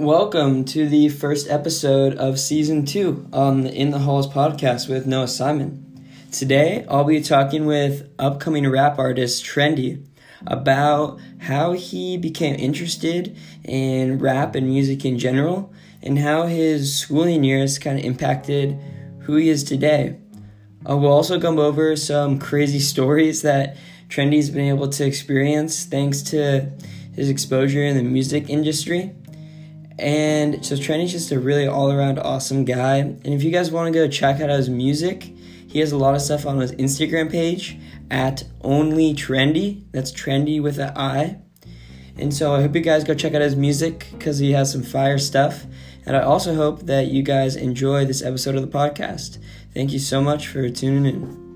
Welcome to the first episode of season two on the In the Halls podcast with Noah Simon. Today, I'll be talking with upcoming rap artist Trendy about how he became interested in rap and music in general and how his schooling years kind of impacted who he is today. Uh, we'll also come over some crazy stories that Trendy's been able to experience thanks to his exposure in the music industry. And so Trendy's just a really all around awesome guy. And if you guys want to go check out his music, he has a lot of stuff on his Instagram page at only trendy. That's trendy with an I. And so I hope you guys go check out his music because he has some fire stuff. And I also hope that you guys enjoy this episode of the podcast. Thank you so much for tuning in.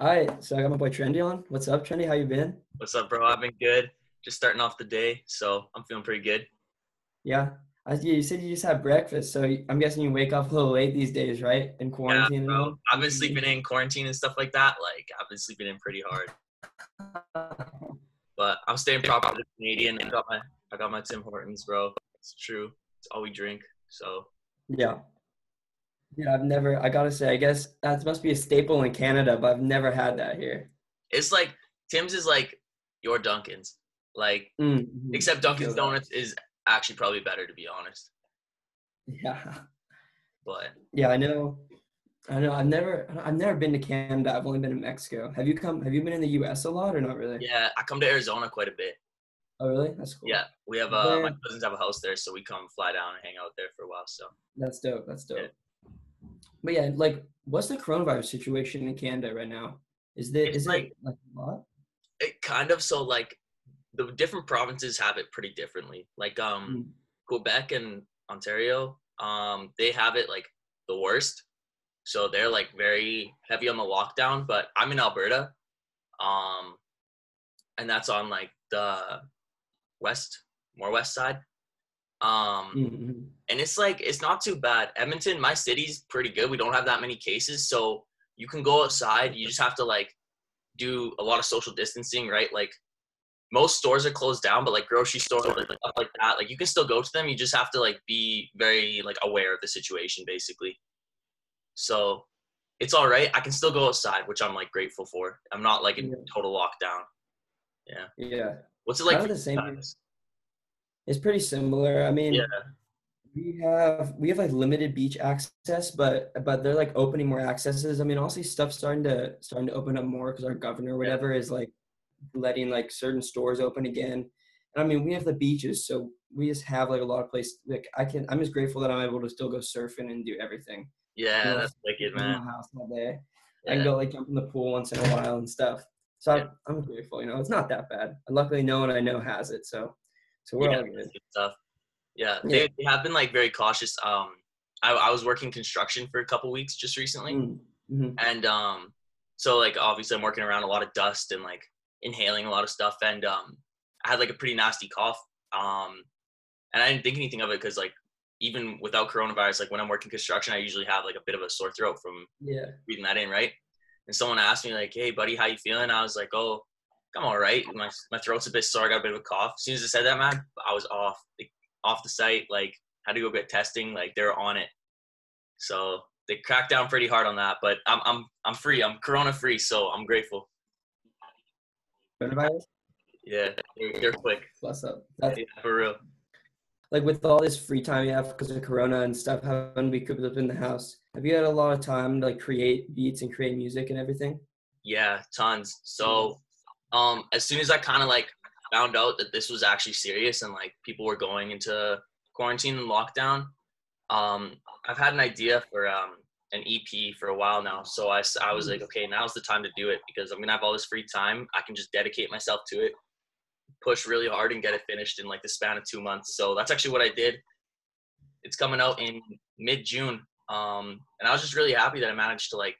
All right, so I got my boy Trendy on. What's up, Trendy? How you been? What's up, bro? I've been good. Just starting off the day, so I'm feeling pretty good. Yeah, I, you said you just had breakfast, so I'm guessing you wake up a little late these days, right? In quarantine. Yeah, bro. I've been sleeping in quarantine and stuff like that. Like I've been sleeping in pretty hard. but I'm staying proper Canadian. I got my I got my Tim Hortons, bro. It's true. It's all we drink. So. Yeah. Yeah, I've never. I gotta say, I guess that must be a staple in Canada, but I've never had that here. It's like Tim's is like your Dunkin's, like mm-hmm. except Dunkin's Donuts is actually probably better to be honest. Yeah. But yeah, I know. I know. I've never. I've never been to Canada. I've only been to Mexico. Have you come? Have you been in the U.S. a lot or not really? Yeah, I come to Arizona quite a bit. Oh really? That's cool. Yeah, we have uh, my cousins have a house there, so we come fly down and hang out there for a while. So that's dope. That's dope. Yeah. But yeah, like, what's the coronavirus situation in Canada right now? Is there is like, it like a lot? It kind of so like the different provinces have it pretty differently. Like um, mm. Quebec and Ontario, um, they have it like the worst. So they're like very heavy on the lockdown. But I'm in Alberta, um, and that's on like the west, more west side. Um, mm-hmm. And it's like it's not too bad. Edmonton, my city's pretty good. We don't have that many cases, so you can go outside. You just have to like do a lot of social distancing, right? Like most stores are closed down, but like grocery stores like stuff like that, like you can still go to them. You just have to like be very like aware of the situation, basically. So it's all right. I can still go outside, which I'm like grateful for. I'm not like in yeah. total lockdown. Yeah. Yeah. What's it like? the same. It's pretty similar. I mean, yeah. We have we have like limited beach access, but but they're like opening more accesses. I mean, honestly, stuff's starting to starting to open up more because our governor, whatever, is like letting like certain stores open again. And I mean, we have the beaches, so we just have like a lot of places. Like I can, I'm just grateful that I'm able to still go surfing and do everything. Yeah, you know, that's wicked, man. My house all day. Yeah. I can go like jump in the pool once in a while and stuff. So yeah. I'm, I'm grateful. You know, it's not that bad. And luckily, no one I know has it. So so we're yeah, all good. Stuff. Yeah, they, they, have been like very cautious. Um, I, I was working construction for a couple weeks just recently, mm, mm-hmm. and um, so like obviously I'm working around a lot of dust and like inhaling a lot of stuff, and um, I had like a pretty nasty cough. Um, and I didn't think anything of it because like even without coronavirus, like when I'm working construction, I usually have like a bit of a sore throat from yeah breathing that in, right? And someone asked me like, "Hey, buddy, how you feeling?" I was like, "Oh, I'm all right. My my throat's a bit sore. I got a bit of a cough. As soon as I said that, man, I was off like, off the site. Like had to go get testing. Like they're on it. So they cracked down pretty hard on that. But I'm I'm I'm free. I'm corona free. So I'm grateful. Coronavirus. Yeah, they're, they're quick. Plus up. That's yeah, for real. Like with all this free time you have because of Corona and stuff, having to be cooped up in the house, have you had a lot of time to like create beats and create music and everything? Yeah, tons. So um, as soon as I kind of like found out that this was actually serious and like people were going into quarantine and lockdown, um, I've had an idea for um, an EP for a while now. So I, I was like, okay, now's the time to do it because I'm gonna have all this free time. I can just dedicate myself to it, push really hard, and get it finished in like the span of two months. So that's actually what I did. It's coming out in mid June, um, and I was just really happy that I managed to like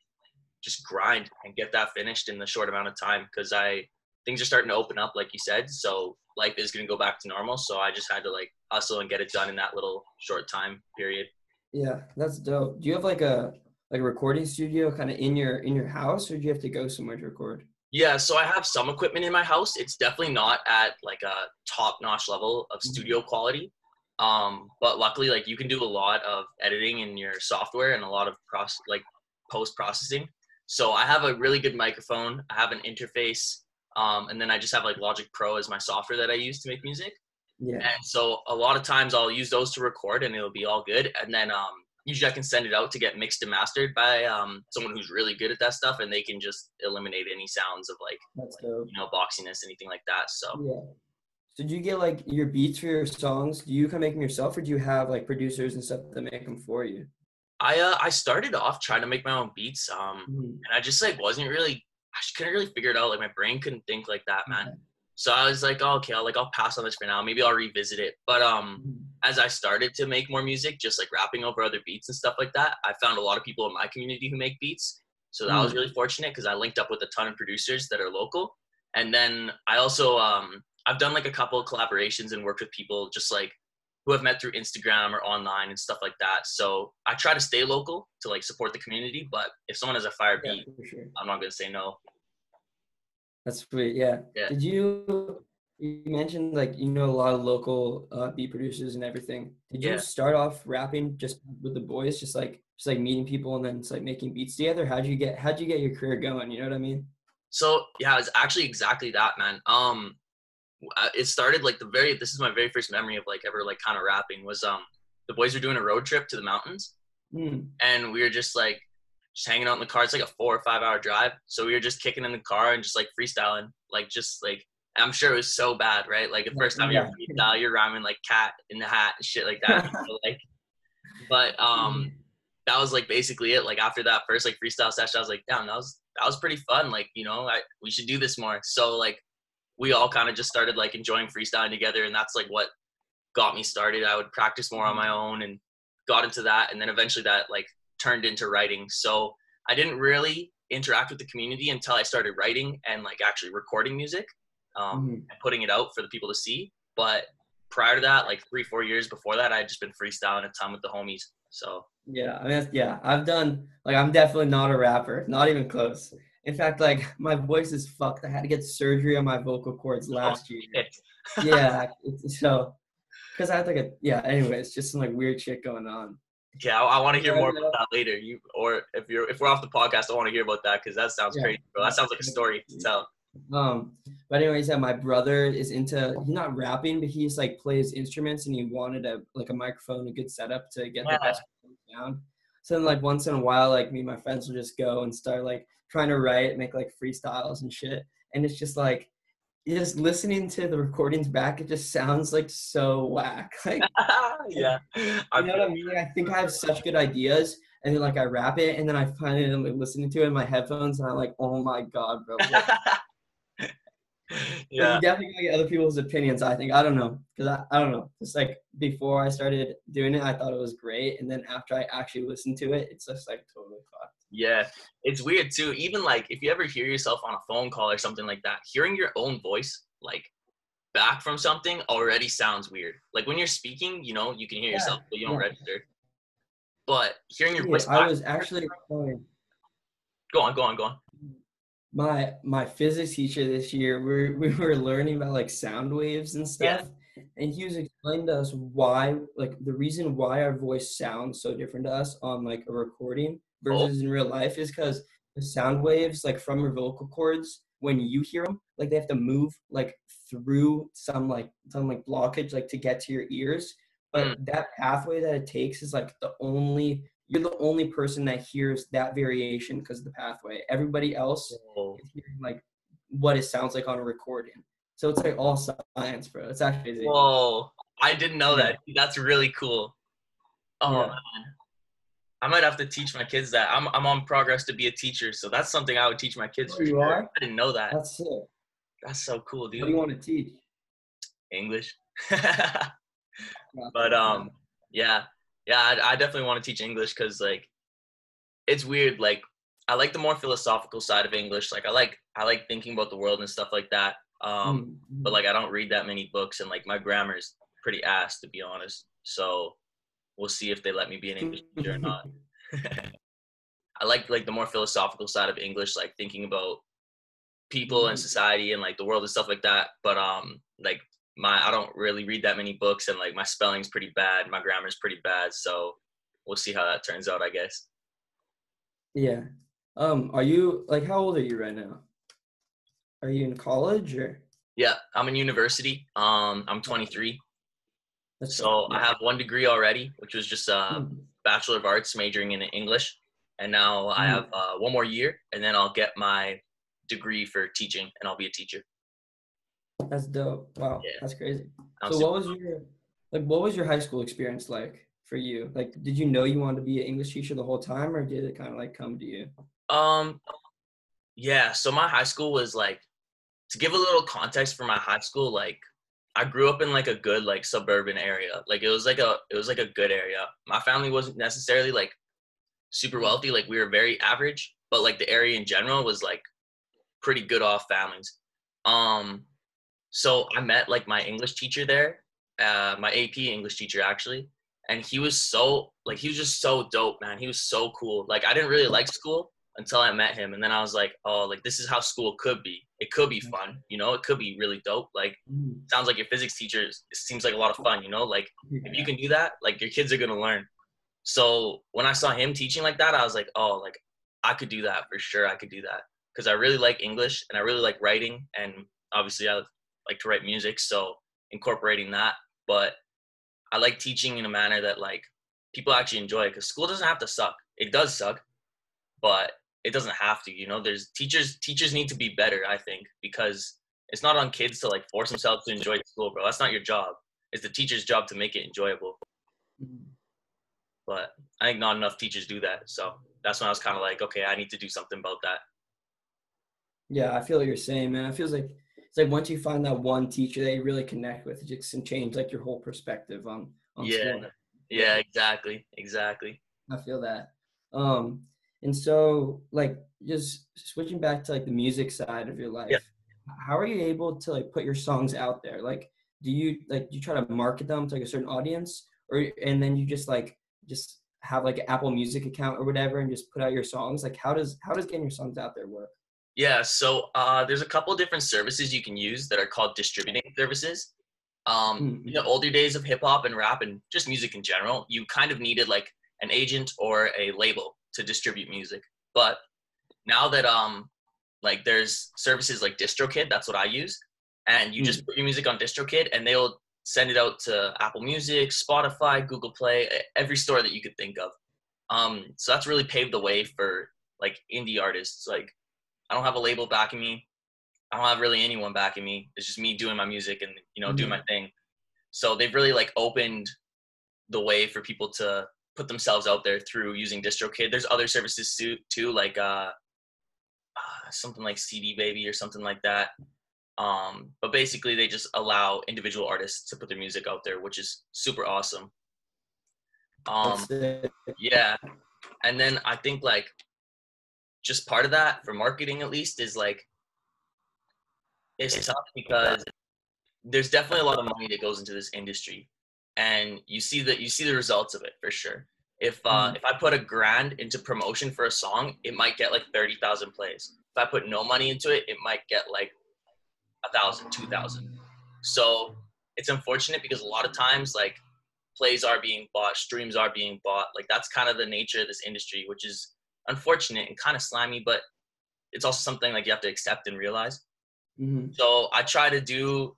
just grind and get that finished in the short amount of time because I things are starting to open up, like you said. So life is going to go back to normal. So I just had to like hustle and get it done in that little short time period. Yeah, that's dope. Do you have like a like a recording studio kind of in your in your house, or do you have to go somewhere to record? Yeah, so I have some equipment in my house. It's definitely not at like a top-notch level of Mm-hmm. studio quality. Um, but luckily, like you can do a lot of editing in your software and a lot of process, like post processing. So I have a really good microphone. I have an interface, um, and then I just have like Logic Pro as my software that I use to make music. Yeah. And so a lot of times I'll use those to record, and it'll be all good. And then um, usually I can send it out to get mixed and mastered by um, someone who's really good at that stuff, and they can just eliminate any sounds of like dope. you know boxiness, anything like that. So Yeah. So do you get like your beats for your songs? Do you kind of make them yourself, or do you have like producers and stuff that make them for you? I uh, I started off trying to make my own beats, um, Mhm. and I just like wasn't really I just couldn't really figure it out. Like my brain couldn't think like that, man. Okay. So I was like, oh, okay, I'll like I'll pass on this for now. Maybe I'll revisit it. But um, Mhm. as I started to make more music, just like rapping over other beats and stuff like that, I found a lot of people in my community who make beats. So that was Mm. really fortunate because I linked up with a ton of producers that are local. And then I also um, I've done like a couple of collaborations and worked with people just like who I've met through Instagram or online and stuff like that. So I try to stay local to like support the community. But if someone has a fire Yeah, beat, sure. I'm not gonna say no. That's sweet. Yeah. Yeah. Did you you mentioned like you know a lot of local uh, beat producers and everything? Did you start off rapping just with the boys, just like just like meeting people and then it's like making beats together? How'd you get how'd you get your career going? You know what I mean? So yeah, it's actually exactly that, man. Um, it started like the very. This is my very first memory of like ever like kind of rapping was um the boys were doing a road trip to the mountains Mm. and we were just like just hanging out in the car. It's like a four or five hour drive, so we were just kicking in the car and just like freestyling, like just like. I'm sure it was so bad, right? Like the first time Yeah. you're freestyle, you're rhyming like cat in the hat and shit like that. know, like, but um, that was like basically it. Like after that first like freestyle session, I was like, damn, that was that was pretty fun. Like you know, I we should do this more. So like we all kind of just started like enjoying freestyling together, and that's like what got me started. I would practice more on my own and got into that, and then eventually that like turned into writing. So I didn't really interact with the community until I started writing and like actually recording music um, Mhm. and putting it out for the people to see. But prior to that, like three, four years before that, I had just been freestyling a ton with the homies. So Yeah, I mean, yeah, I've done like I'm definitely not a rapper, not even close. In fact, like my voice is fucked. I had to get surgery on my vocal cords last year. Yeah, so because I had like a yeah. Anyway, it's just some like weird shit going on. yeah, I, I want to hear more about that later. You or if you're if we're off the podcast, I want to hear about that because that sounds Yeah. crazy, bro. That sounds like a story to tell. Um, but anyways, yeah, my brother is into he's not rapping, but he's like plays instruments and he wanted a like a microphone, a good setup to get Yeah. the best sound. So then like once in a while, like me and my friends will just go and start like trying to write, make like freestyles and shit. And it's just like just listening to the recordings back, it just sounds like so whack. Like yeah, you know what I mean? Like, I think I have such good ideas, and then like I rap it, and then I and like, listening to it in my headphones, and I'm like, oh my god, bro. yeah, You definitely gotta get other people's opinions. I think I don't know because I, I don't know. It's like before I started doing it, I thought it was great, and then after I actually listened to it, it's just like totally fucked. yeah. It's weird too. Even like if you ever hear yourself on a phone call or something like that, hearing your own voice like back from something already sounds weird. Like when you're speaking, you know, you can hear Yeah, yourself, but you don't yeah. register. But hearing your voice I was actually telling go on, go on, go on. My my physics teacher this year. We we were learning about like sound waves and Yeah. stuff, and he was explaining to us why like the reason why our voice sounds so different to us on like a recording Oh. versus in real life is because the sound waves like from your vocal cords when you hear them like they have to move like through some like some like blockage like to get to your ears but Mm. that pathway that it takes is like the only you're the only person that hears that variation because of the pathway everybody else Oh, is hearing like what it sounds like on a recording so it's like all science bro it's actually crazy. Whoa, I didn't know that. That's really cool. Oh Yeah. man. I might have to teach my kids that. I'm I'm on progress to be a teacher, so that's something I would teach my kids Oh, for you sure. are? I didn't know that. that's it That's so cool, dude. what do you want to teach English. But um, yeah, yeah, I, I definitely want to teach English because like, it's weird. Like, I like the more philosophical side of English. Like, I like I like thinking about the world and stuff like that. Um, Mm, but like I don't read that many books, and like my grammar is pretty ass to be honest. So we'll see if they let me be an English teacher or not. I like like the more philosophical side of English, like thinking about people and society and like the world and stuff like that. But um, like my I don't really read that many books and like my spelling's pretty bad, my grammar's pretty bad. So we'll see how that turns out, I guess. Yeah. Um, are you like how old are you right now? Are you in college or? Yeah, I'm in university. Um, I'm 23. That's so. I have one degree already, which was just a mm. bachelor of arts majoring in English, and now. I hmm. have uh, one more year, and then I'll get my degree for teaching, and I'll be a teacher. That's dope. Wow, yeah. that's crazy. I'm so, what was your like? What was your high school experience like for you? Like, did you know you wanted to be an English teacher the whole time, or did it kind of like come to you? Um, yeah. So my high school was like, to give a little context for my high school, like I grew up in like a good like suburban area. Like it was like a it was like a good area. My family wasn't necessarily like super wealthy. Like we were very average, but like the area in general was like pretty good off families. Um, so I met like my English teacher there, uh, my AP English teacher actually, and he was so like he was just so dope, man. He was so cool. Like I didn't really like school until I met him, and then I was like, oh, like this is how school could be. It could be fun, you know. It could be really dope. Like mm. sounds like your physics teacher seems like a lot of fun, you know. Like if you can do that, like your kids are gonna learn. So when I saw him teaching like that, I was like, oh, like I could do that for sure. I could do that because I really like English and I really like writing, and obviously I like to write music, so incorporating that. But I like teaching in a manner that like people actually enjoy it because school doesn't have to suck. It does suck, but it doesn't have to. You know, there's teachers. Teachers need to be better. I think because it's not on kids to like force themselves to enjoy school, bro. That's not your job. It's the teacher's job to make it enjoyable. Mm-hmm. But I think not enough teachers do that. So that's when I was kind of like, okay, I need to do something about that. Yeah, I feel what you're saying, man. It feels like it's like once you find that one teacher that you really connect with, it just can change like your whole perspective on on yeah. School. Yeah, exactly, exactly. I feel that. Um, and so like just switching back to like the music side of your life, yeah. how are you able to like put your songs out there? Like, do you like do you try to market them to like a certain audience, or and then you just like just have like an Apple Music account or whatever and just put out your songs? Like, how does how does getting your songs out there work? Yeah, so uh, there's a couple different services you can use that are called distributing services. Um, mm-hmm. In the older days of hip hop and rap and just music in general, you kind of needed like an agent or a label to distribute music. But now that um, like there's services like DistroKid, that's what I use, and you mm-hmm. just put your music on DistroKid, and they'll send it out to Apple Music, Spotify, Google Play, every store that you could think of. Um, so that's really paved the way for like indie artists. Like I don't have a label backing me. I don't have really anyone backing me. It's just me doing my music and you know mm-hmm. doing my thing. So they've really like opened the way for people to put themselves out there through using DistroKid. There's other services too, too like uh, uh, something like CD Baby or something like that. Um, but basically, they just allow individual artists to put their music out there, which is super awesome. Um, yeah, and then I think like just part of that for marketing at least is like it's tough because there's definitely a lot of money that goes into this industry and you see that you see the results of it for sure. If uh, mm-hmm. if i put a grand into promotion for a song it might get like 30000 plays. If i put no money into it it might get like a thousand two thousand. So it's unfortunate because a lot of times like plays are being bought streams are being bought like that's kind of the nature of this industry which is unfortunate and kind of slimy, but it's also something like you have to accept and realize. Mm-hmm. So I try to do.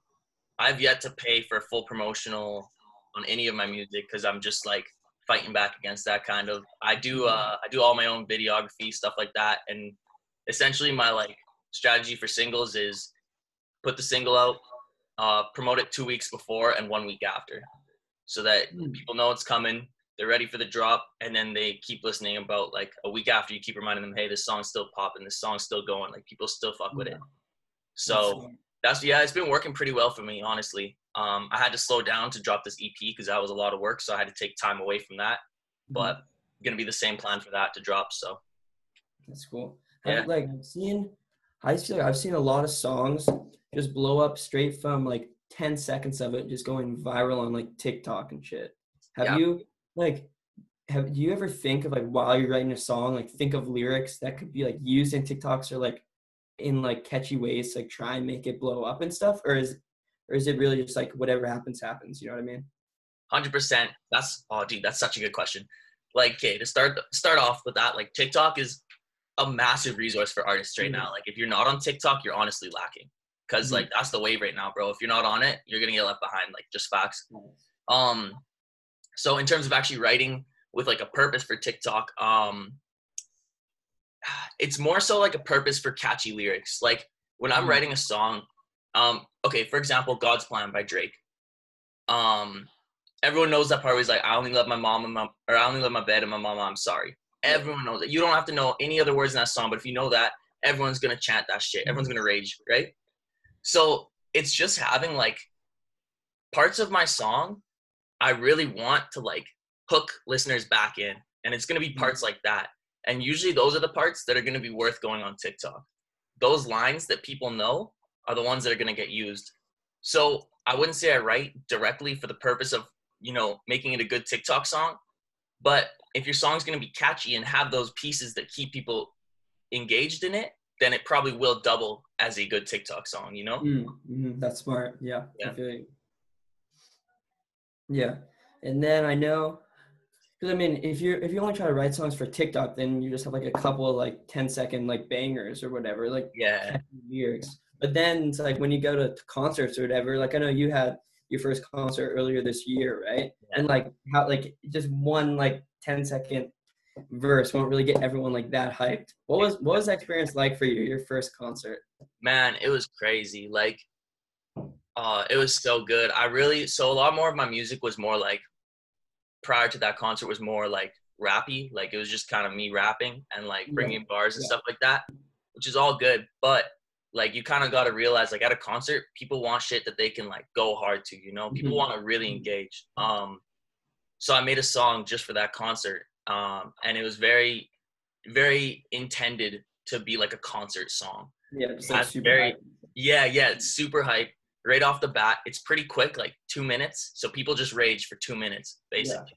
I've yet to pay for full promotional on any of my music because I'm just like fighting back against that kind of. I do. Uh, I do all my own videography stuff like that, and essentially my like strategy for singles is put the single out, uh, promote it two weeks before and one week after, so that mm. people know it's coming they're ready for the drop and then they keep listening about like a week after you keep reminding them hey this song's still popping this song's still going like people still fuck with it. So that's yeah it's been working pretty well for me honestly. Um, i had to slow down to drop this ep because that was a lot of work so i had to take time away from that. Mm-hmm. but gonna be the same plan for that to drop so. That's cool. Yeah. like i've seen i feel like i've seen a lot of songs just blow up straight from like 10 seconds of it just going viral on like tiktok and shit. Have yeah. you like have do you ever think of like while you're writing a song like think of lyrics that could be like used in tiktoks or like in like catchy ways to like try and make it blow up and stuff or is or is it really just like whatever happens happens you know what i mean Hundred percent. That's oh, dude, that's such a good question. Like, okay, to start start off with that, like TikTok is a massive resource for artists right Mhm. now. Like, if you're not on TikTok, you're honestly lacking. because Mhm. like that's the wave right now, bro. If you're not on it, you're gonna get left behind. Like just facts. Um, so in terms of actually writing with like a purpose for TikTok, um, it's more so like a purpose for catchy lyrics. Like when I'm Mhm. writing a song, um, okay, for example, "God's Plan" by Drake. Um, everyone knows that part where he's like, "I only love my mom and my, or I only love my bed and my mama. I'm sorry." Everyone knows that. You don't have to know any other words in that song, but if you know that, everyone's gonna chant that shit. Everyone's gonna rage, right? So it's just having like parts of my song I really want to like hook listeners back in. And it's gonna be parts like that. And usually those are the parts that are gonna be worth going on TikTok. Those lines that people know are the ones that are gonna get used. So I wouldn't say I write directly for the purpose of, you know, making it a good TikTok song. But if your song's gonna be catchy and have those pieces that keep people engaged in it, then it probably will double as a good TikTok song, you know? Mm, That's smart. Yeah. I Yeah. You. Yeah. And then I know because I mean if you're if you only try to write songs for TikTok, then you just have like a couple of like 10 second like bangers or whatever, like Yeah. lyrics. But then it's like when you go to concerts or whatever, like I know you had your first concert earlier this year, right? And like how like just one like 10 second verse won't really get everyone like that hyped. What was what was that experience like for you, your first concert? man it was crazy like uh it was so good i really so a lot more of my music was more like prior to that concert was more like rappy like it was just kind of me rapping and like bringing bars and Yeah. stuff like that which is all good but like you kind of got to realize like at a concert people want shit that they can like go hard to you know people Mhm. want to really engage um so i made a song just for that concert um and it was very very intended to be like a concert song Yeah, just like super very- hyped. yeah, yeah, it's super hype. Right off the bat, it's pretty quick, like two minutes. So people just rage for two minutes, basically.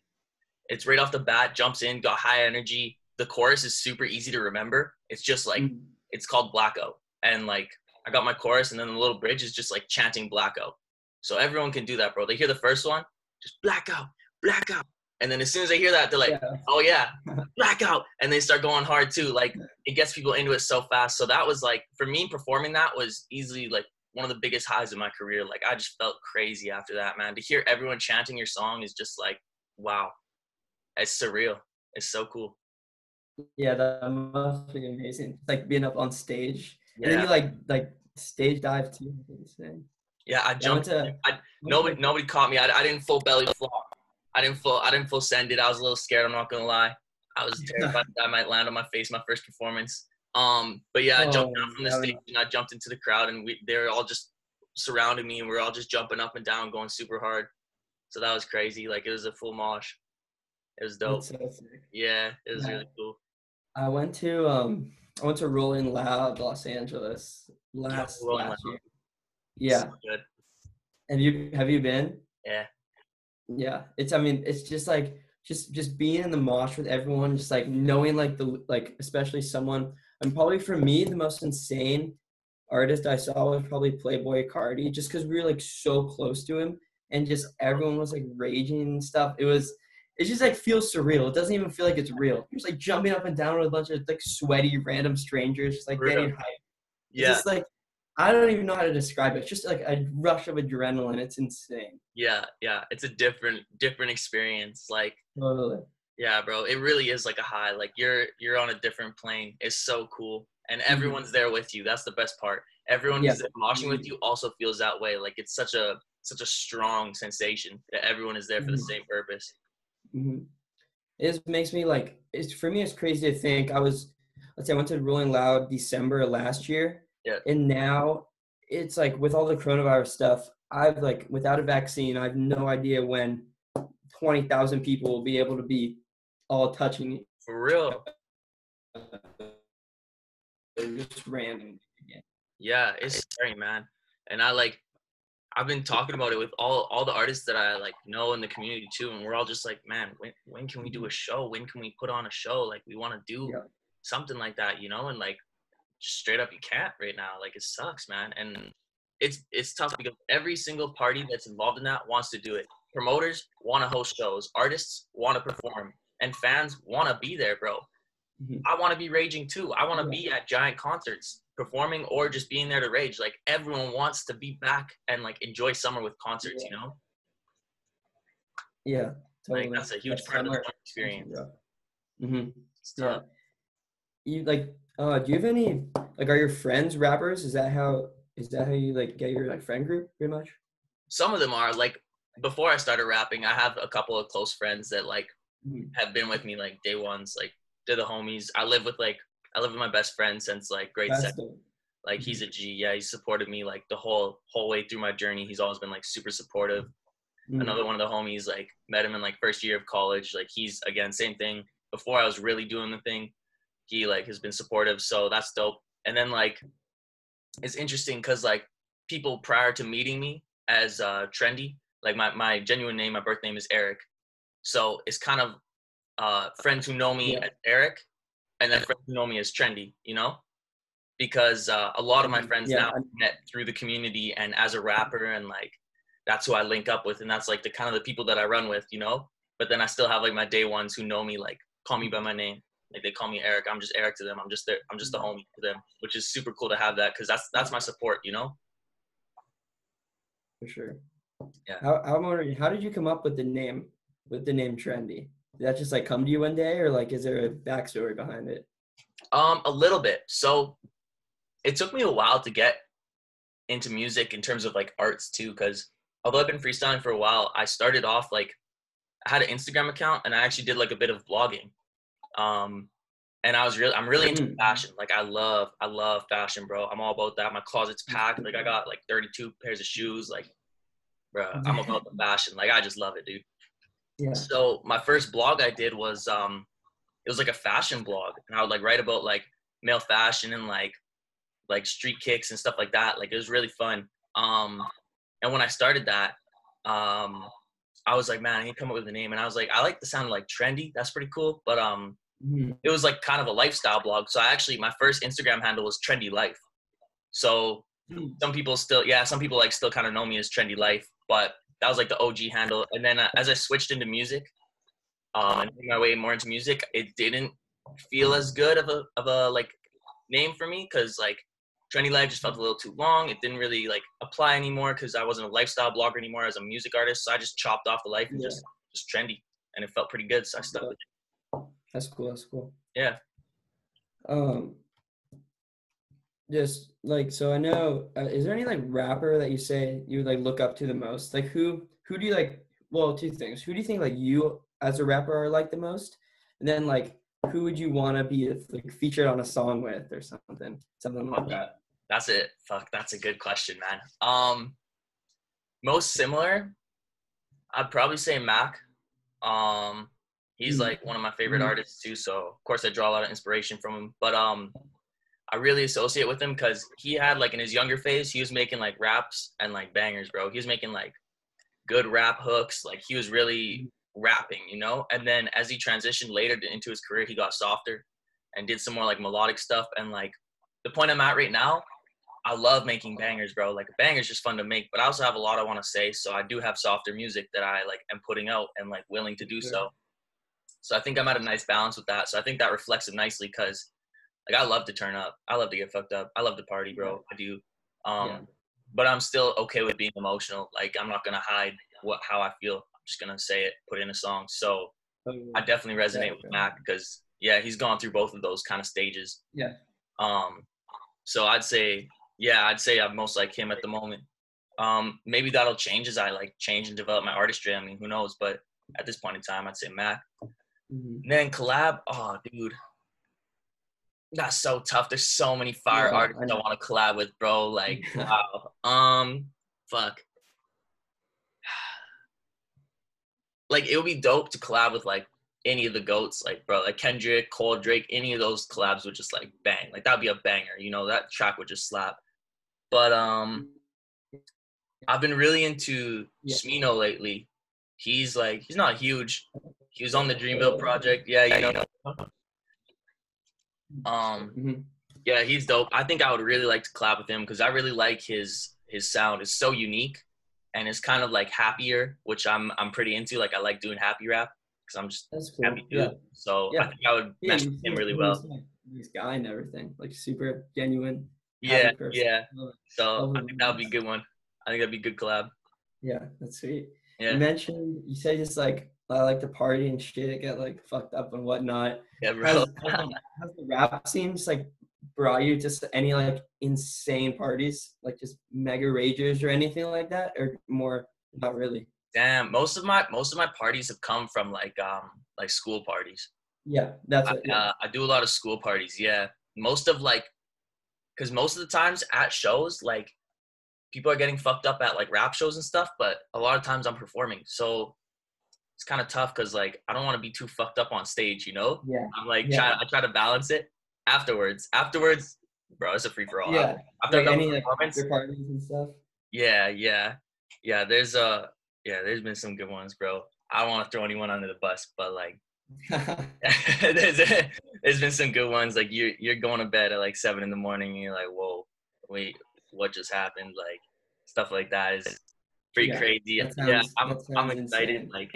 It's right off the bat, jumps in, got high energy. The chorus is super easy to remember. It's just like Mhm. it's called Blackout. And like I got my chorus and then the little bridge is just like chanting blackout. So everyone can do that, bro. They hear the first one, just blackout, blackout. And then as soon as they hear that, they're like, Yeah. oh yeah, blackout. And they start going hard too. Like it gets people into it so fast. So that was like for me performing that was easily like one of the biggest highs of my career. Like I just felt crazy after that, man. To hear everyone chanting your song is just like, wow. It's surreal. It's so cool. Yeah, that must be amazing. Like being up on stage. And then you like like stage dive too. Yeah, I Yeah, I jumped. to I- Nobody nobody caught me. I, I didn't full belly flop. I didn't full I didn't full send it. I was a little scared, I'm not gonna lie. I was terrified that I might land on my face my first performance. Um, but yeah, I jumped Oh, down from the stage and I jumped into the crowd and we they were all just surrounding me and we are all just jumping up and down, going super hard. So that was crazy. Like it was a full mosh. It was dope. So. Yeah, it was Yeah. really cool. I went to um I went to Rolling Loud Los Angeles last, Rolling last year. Yeah. So good. Have you have you been? Yeah. Yeah. It's I mean, it's just like just just being in the mosh with everyone, just like knowing like the like especially someone and probably for me the most insane artist I saw was probably Playboi Carti, just because we were like so close to him and just everyone was like raging and stuff. It was it just like feels surreal. It doesn't even feel like it's real. Just like jumping up and down with a bunch of like sweaty random strangers, just like Real. getting hyped. It's Yeah, just like I don't even know how to describe it. It's just like a rush of adrenaline. It's insane. yeah, yeah. It's a different different experience. Like Totally. Yeah, bro, it really is like a high. Like you're you're on a different plane. It's so cool, and everyone's there with you. That's the best part. Everyone who's Yeah. there moshing with you also feels that way. Like it's such a such a strong sensation that everyone is there for the Mhm. same purpose. hmm It just makes me like it's for me. It's crazy to think I was. Let's say I went to Rolling Loud December last year. Yeah. And now it's like with all the coronavirus stuff, I've like without a vaccine, I have no idea when twenty thousand people will be able to be all touching For real. just random. Yeah, it's scary, man. And I like I've been talking about it with all all the artists that I like know in the community too, and we're all just like, man, when when can we do a mm-hmm. show? When can we put on a show? Like we want to do Yeah. something like that, you know? And like just straight up you can't right now. Like it sucks, man. And it's it's tough because every single party that's involved in that wants to do it. Promoters want to host shows, artists want to perform, and fans want to be there, bro. Mm-hmm. I want to be raging too. I want to be at giant concerts performing or just being there to rage. Like everyone wants to be back and like enjoy summer with concerts, yeah. you know? Yeah, totally. Like, that's a huge that's part summer. of the experience. Yeah. Mm-hmm. Yeah. You like uh do you have any like are your friends rappers? Is that how is that how you like get your like friend group pretty much? Some of them are like before I started rapping, I have a couple of close friends that like. Have been with me like day ones, like they're the homies. I live with like I live with my best friend since like grade That's seven. Cool. Like he's mm-hmm. a G. Yeah, he supported me like the whole whole way through my journey. He's always been like super supportive. Mm-hmm. Another one of the homies like met him in like first year of college. Like he's again same thing. Before I was really doing the thing, he like has been supportive. So that's dope. And then like it's interesting because like people prior to meeting me as uh trendy, like my my genuine name, my birth name is Eric. So it's kind of uh friends who know me yeah. as Eric and then friends who know me as trendy, you know? Because uh, a lot of my mm-hmm. friends yeah. now met through the community and as a rapper and like that's who I link up with and that's like the kind of the people that I run with, you know? But then I still have like my day ones who know me like call me by my name. Like they call me Eric. I'm just Eric to them. I'm just there. I'm just the mm-hmm. homie to them, which is super cool to have that because that's that's my support, you know. For sure. Yeah. How how how did you come up with the name with the name Trendy? Did that just like come to you one day, or like is there a backstory behind it? Um, a little bit. So it took me a while to get into music in terms of like arts too, because although I've been freestyling for a while, I started off like I had an Instagram account and I actually did like a bit of blogging. Um, and I was really, I'm really into mm. fashion. Like I love, I love fashion, bro. I'm all about that. My closet's packed. Like I got like 32 pairs of shoes. Like, bro, I'm about the fashion. Like I just love it, dude. Yeah. So my first blog I did was um it was like a fashion blog and I would like write about like male fashion and like like street kicks and stuff like that. Like it was really fun. Um and when I started that, um I was like, man, I need to come up with a name. And I was like, I like the sound of like trendy. That's pretty cool. But um mm-hmm. it was like kind of a lifestyle blog. So I actually my first Instagram handle was trendy life. So mm. some people still yeah, some people like still kind of know me as trendy life, but that was like the OG handle. And then uh, as I switched into music, um, and my way more into music, it didn't feel as good of a of a like name for me because like trendy life just felt a little too long. It didn't really like apply anymore because I wasn't a lifestyle blogger anymore as a music artist. So I just chopped off the life and yeah. just just trendy, and it felt pretty good. So I stuck with it. That's cool. That's cool. Yeah. Um. Just like so, I know. Uh, is there any like rapper that you say you would like look up to the most? Like who who do you like? Well, two things. Who do you think like you as a rapper are like the most? And then like who would you want to be like featured on a song with or something, something like that? That's it. Fuck, that's a good question, man. Um, most similar, I'd probably say Mac. Um, he's mm-hmm. like one of my favorite mm-hmm. artists too. So of course I draw a lot of inspiration from him. But um, I really associate with him because he had like in his younger phase, he was making like raps and like bangers, bro. He was making like good rap hooks. Like he was really mm-hmm. rapping, you know. And then as he transitioned later into his career, he got softer and did some more like melodic stuff. And like the point I'm at right now, I love making bangers, bro. Like a banger's just fun to make, but I also have a lot I want to say. So I do have softer music that I like am putting out and like willing to do so. So I think I'm at a nice balance with that. So I think that reflects it nicely because like I love to turn up. I love to get fucked up. I love to party, bro. I do. Um, yeah. but I'm still okay with being emotional. Like I'm not gonna hide what how I feel. I'm just gonna say it, put it in a song. So oh, I definitely resonate yeah, with Mac because yeah, he's gone through both of those kind of stages. Yeah. Um, so I'd say yeah, I'd say I'm most like him at the moment. Um, maybe that'll change as I like change and develop my artistry. I mean, who knows? But at this point in time, I'd say Mac. Mm-hmm. then collab, oh dude, that's so tough. There's so many fire yeah, artists I, I want to collab with, bro. Like, wow. Um, fuck. Like, it would be dope to collab with like any of the goats, like bro, like Kendrick, Cole, Drake. Any of those collabs would just like bang. Like that'd be a banger. You know, that track would just slap. But um, I've been really into yeah. Smino lately. He's like, he's not huge. He was on the Dreamville project. Yeah, you know. Um, mm-hmm. Yeah, he's dope. I think I would really like to collab with him because I really like his his sound. It's so unique, and it's kind of like happier, which I'm I'm pretty into. Like I like doing happy rap because I'm just That's cool. happy dude. Yeah. So I Yeah. think I would Yeah, with him really like a well. Nice guy and everything. Like super genuine. Yeah, yeah. So I think that would be a good one. I think that'd be a good collab. Yeah, that's sweet. Yeah, You mentioned you said just like I like to party and shit, get like fucked up and whatnot. yeah, bro. Has, has, the, rap scene just like brought you just any like insane parties, like just mega ragers or anything like that, or more not really? Damn, most of my most of my parties have come from like um like school parties. Yeah, that's I, what. Yeah. uh, I do a lot of school parties. Yeah, most of like, because most of the times at shows, like, people are getting fucked up at like rap shows and stuff. But a lot of times I'm performing, so it's kind of tough because like I don't want to be too fucked up on stage. You know, yeah. I'm like Yeah. try I try to balance it. Afterwards, afterwards, bro, it's a free for all. Yeah. After Like any like performance, parties and stuff. yeah, yeah, yeah. There's uh, yeah, there's been some good ones, bro. I don't want to throw anyone under the bus, but like there's, there's been some good ones. Like you're you're going to bed at like seven in the morning and you're like, whoa, wait, what just happened? Like stuff like that is pretty Yeah, crazy. that yeah, I'm I'm excited. insane. Like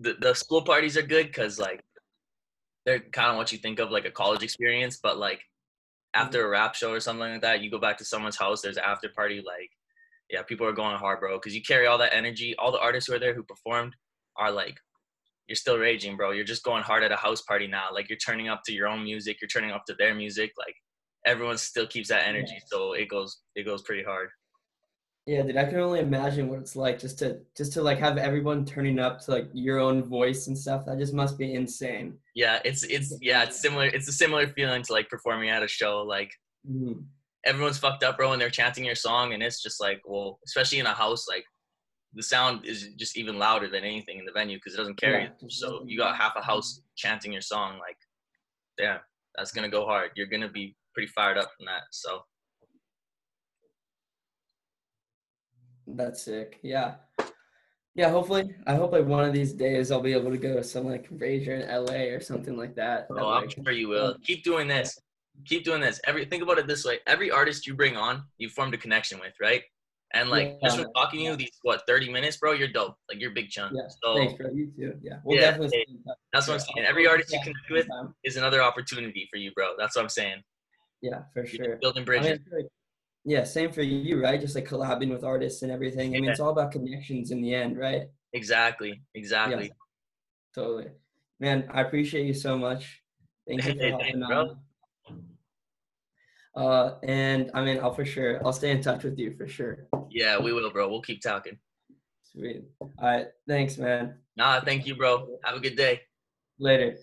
the the school parties are good because like they're kind of what you think of like a college experience, but like after mm-hmm. a rap show or something like that, you go back to someone's house. There's an after party. Like yeah, people are going hard, bro, because you carry all that energy. All the artists who are there who performed are like you're still raging, bro. You're just going hard at a house party now. Like you're turning up to your own music, you're turning up to their music. Like everyone still keeps that energy, so it goes it goes pretty hard. Yeah, dude, I can only imagine what it's like just to just to like have everyone turning up to like your own voice and stuff. That just must be insane. Yeah, it's it's yeah, it's similar. It's a similar feeling to like performing at a show. Like Mhm. everyone's fucked up, bro, and they're chanting your song, and it's just like, well, especially in a house, like the sound is just even louder than anything in the venue because it doesn't carry. Yeah, so you got half a house chanting your song, like, damn, that's gonna go hard. You're gonna be pretty fired up from that. So That's sick. Yeah. Yeah, hopefully I hope like one of these days I'll be able to go to some like Rager in LA or something like that. that, Oh, I'm sure you will. Um, Keep doing this. Keep doing this. Every think about it this way: every artist you bring on, you formed a connection with, right? And like just from talking to you these what 30 minutes, bro, you're dope. Like you're big chunk. Yeah, So Thanks, bro. You too. Yeah. We'll Yeah, definitely hey, stay in touch. that's what I'm saying. Every artist you yeah, connect with is another opportunity for you, bro. That's what I'm saying. Yeah, for You're sure. building bridges. I like- yeah, same for you, right? Just like collabing with artists and everything. I mean, Yeah. it's all about connections in the end, right? exactly. Exactly. Totally. Man, I appreciate you so much. Thank you for Hey, thanks, bro. Uh, and I mean, I'll for sure, I'll stay in touch with you for sure. Yeah, we will, bro. We'll keep talking. Sweet. All right. Thanks, man. Nah, thank you, bro. Have a good day. Later.